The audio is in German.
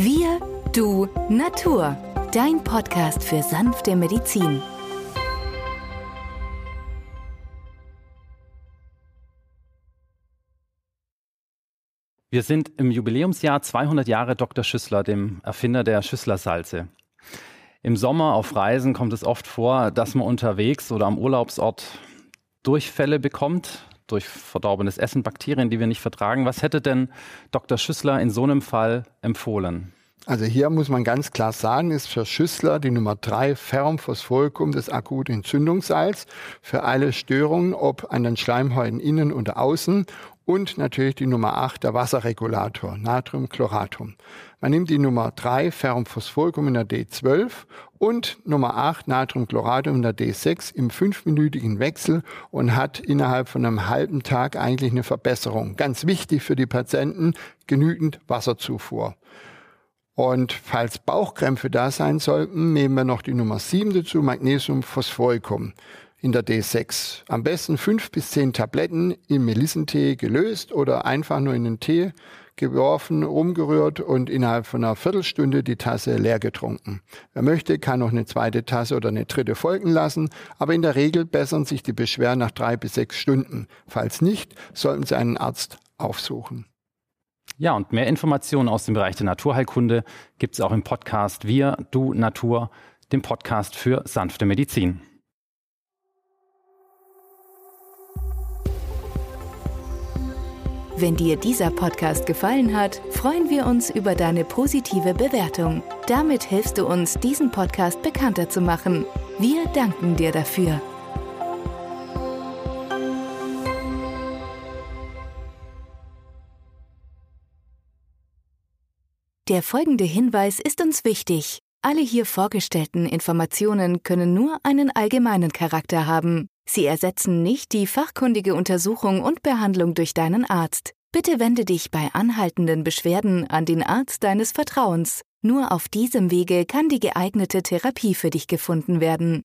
Wir, du, Natur. Dein Podcast für sanfte Medizin. Wir sind im Jubiläumsjahr 200 Jahre Dr. Schüssler, dem Erfinder der Schüssler-Salze. Im Sommer auf Reisen kommt es oft vor, dass man unterwegs oder am Urlaubsort Durchfälle bekommt, durch verdorbenes Essen, Bakterien, die wir nicht vertragen. Was hätte denn Dr. Schüssler in so einem Fall empfohlen? Also hier muss man ganz klar sagen, ist für Schüssler die Nummer drei Fermphosphoricum das akute Entzündungssalz für alle Störungen, ob an den Schleimhäuten innen und außen und natürlich die Nummer 8, der Wasserregulator, Natriumchloratum. Man nimmt die Nummer 3, Ferrumphosphoricum in der D12 und Nummer 8, Natriumchloratum in der D6 im fünfminütigen Wechsel und hat innerhalb von einem halben Tag eigentlich eine Verbesserung. Ganz wichtig für die Patienten, genügend Wasserzufuhr. Und falls Bauchkrämpfe da sein sollten, nehmen wir noch die Nummer 7 dazu, Magnesiumphosphoricum in der D6. Am besten fünf bis zehn Tabletten im Melissentee gelöst oder einfach nur in den Tee geworfen, umgerührt und innerhalb von einer Viertelstunde die Tasse leer getrunken. Wer möchte, kann noch eine zweite Tasse oder eine dritte folgen lassen, aber in der Regel bessern sich die Beschwerden nach drei bis sechs Stunden. Falls nicht, sollten Sie einen Arzt aufsuchen. Ja, und mehr Informationen aus dem Bereich der Naturheilkunde gibt es auch im Podcast Wir, Du, Natur, dem Podcast für sanfte Medizin. Wenn dir dieser Podcast gefallen hat, freuen wir uns über deine positive Bewertung. Damit hilfst du uns, diesen Podcast bekannter zu machen. Wir danken dir dafür. Der folgende Hinweis ist uns wichtig. Alle hier vorgestellten Informationen können nur einen allgemeinen Charakter haben. Sie ersetzen nicht die fachkundige Untersuchung und Behandlung durch deinen Arzt. Bitte wende dich bei anhaltenden Beschwerden an den Arzt deines Vertrauens. Nur auf diesem Wege kann die geeignete Therapie für dich gefunden werden.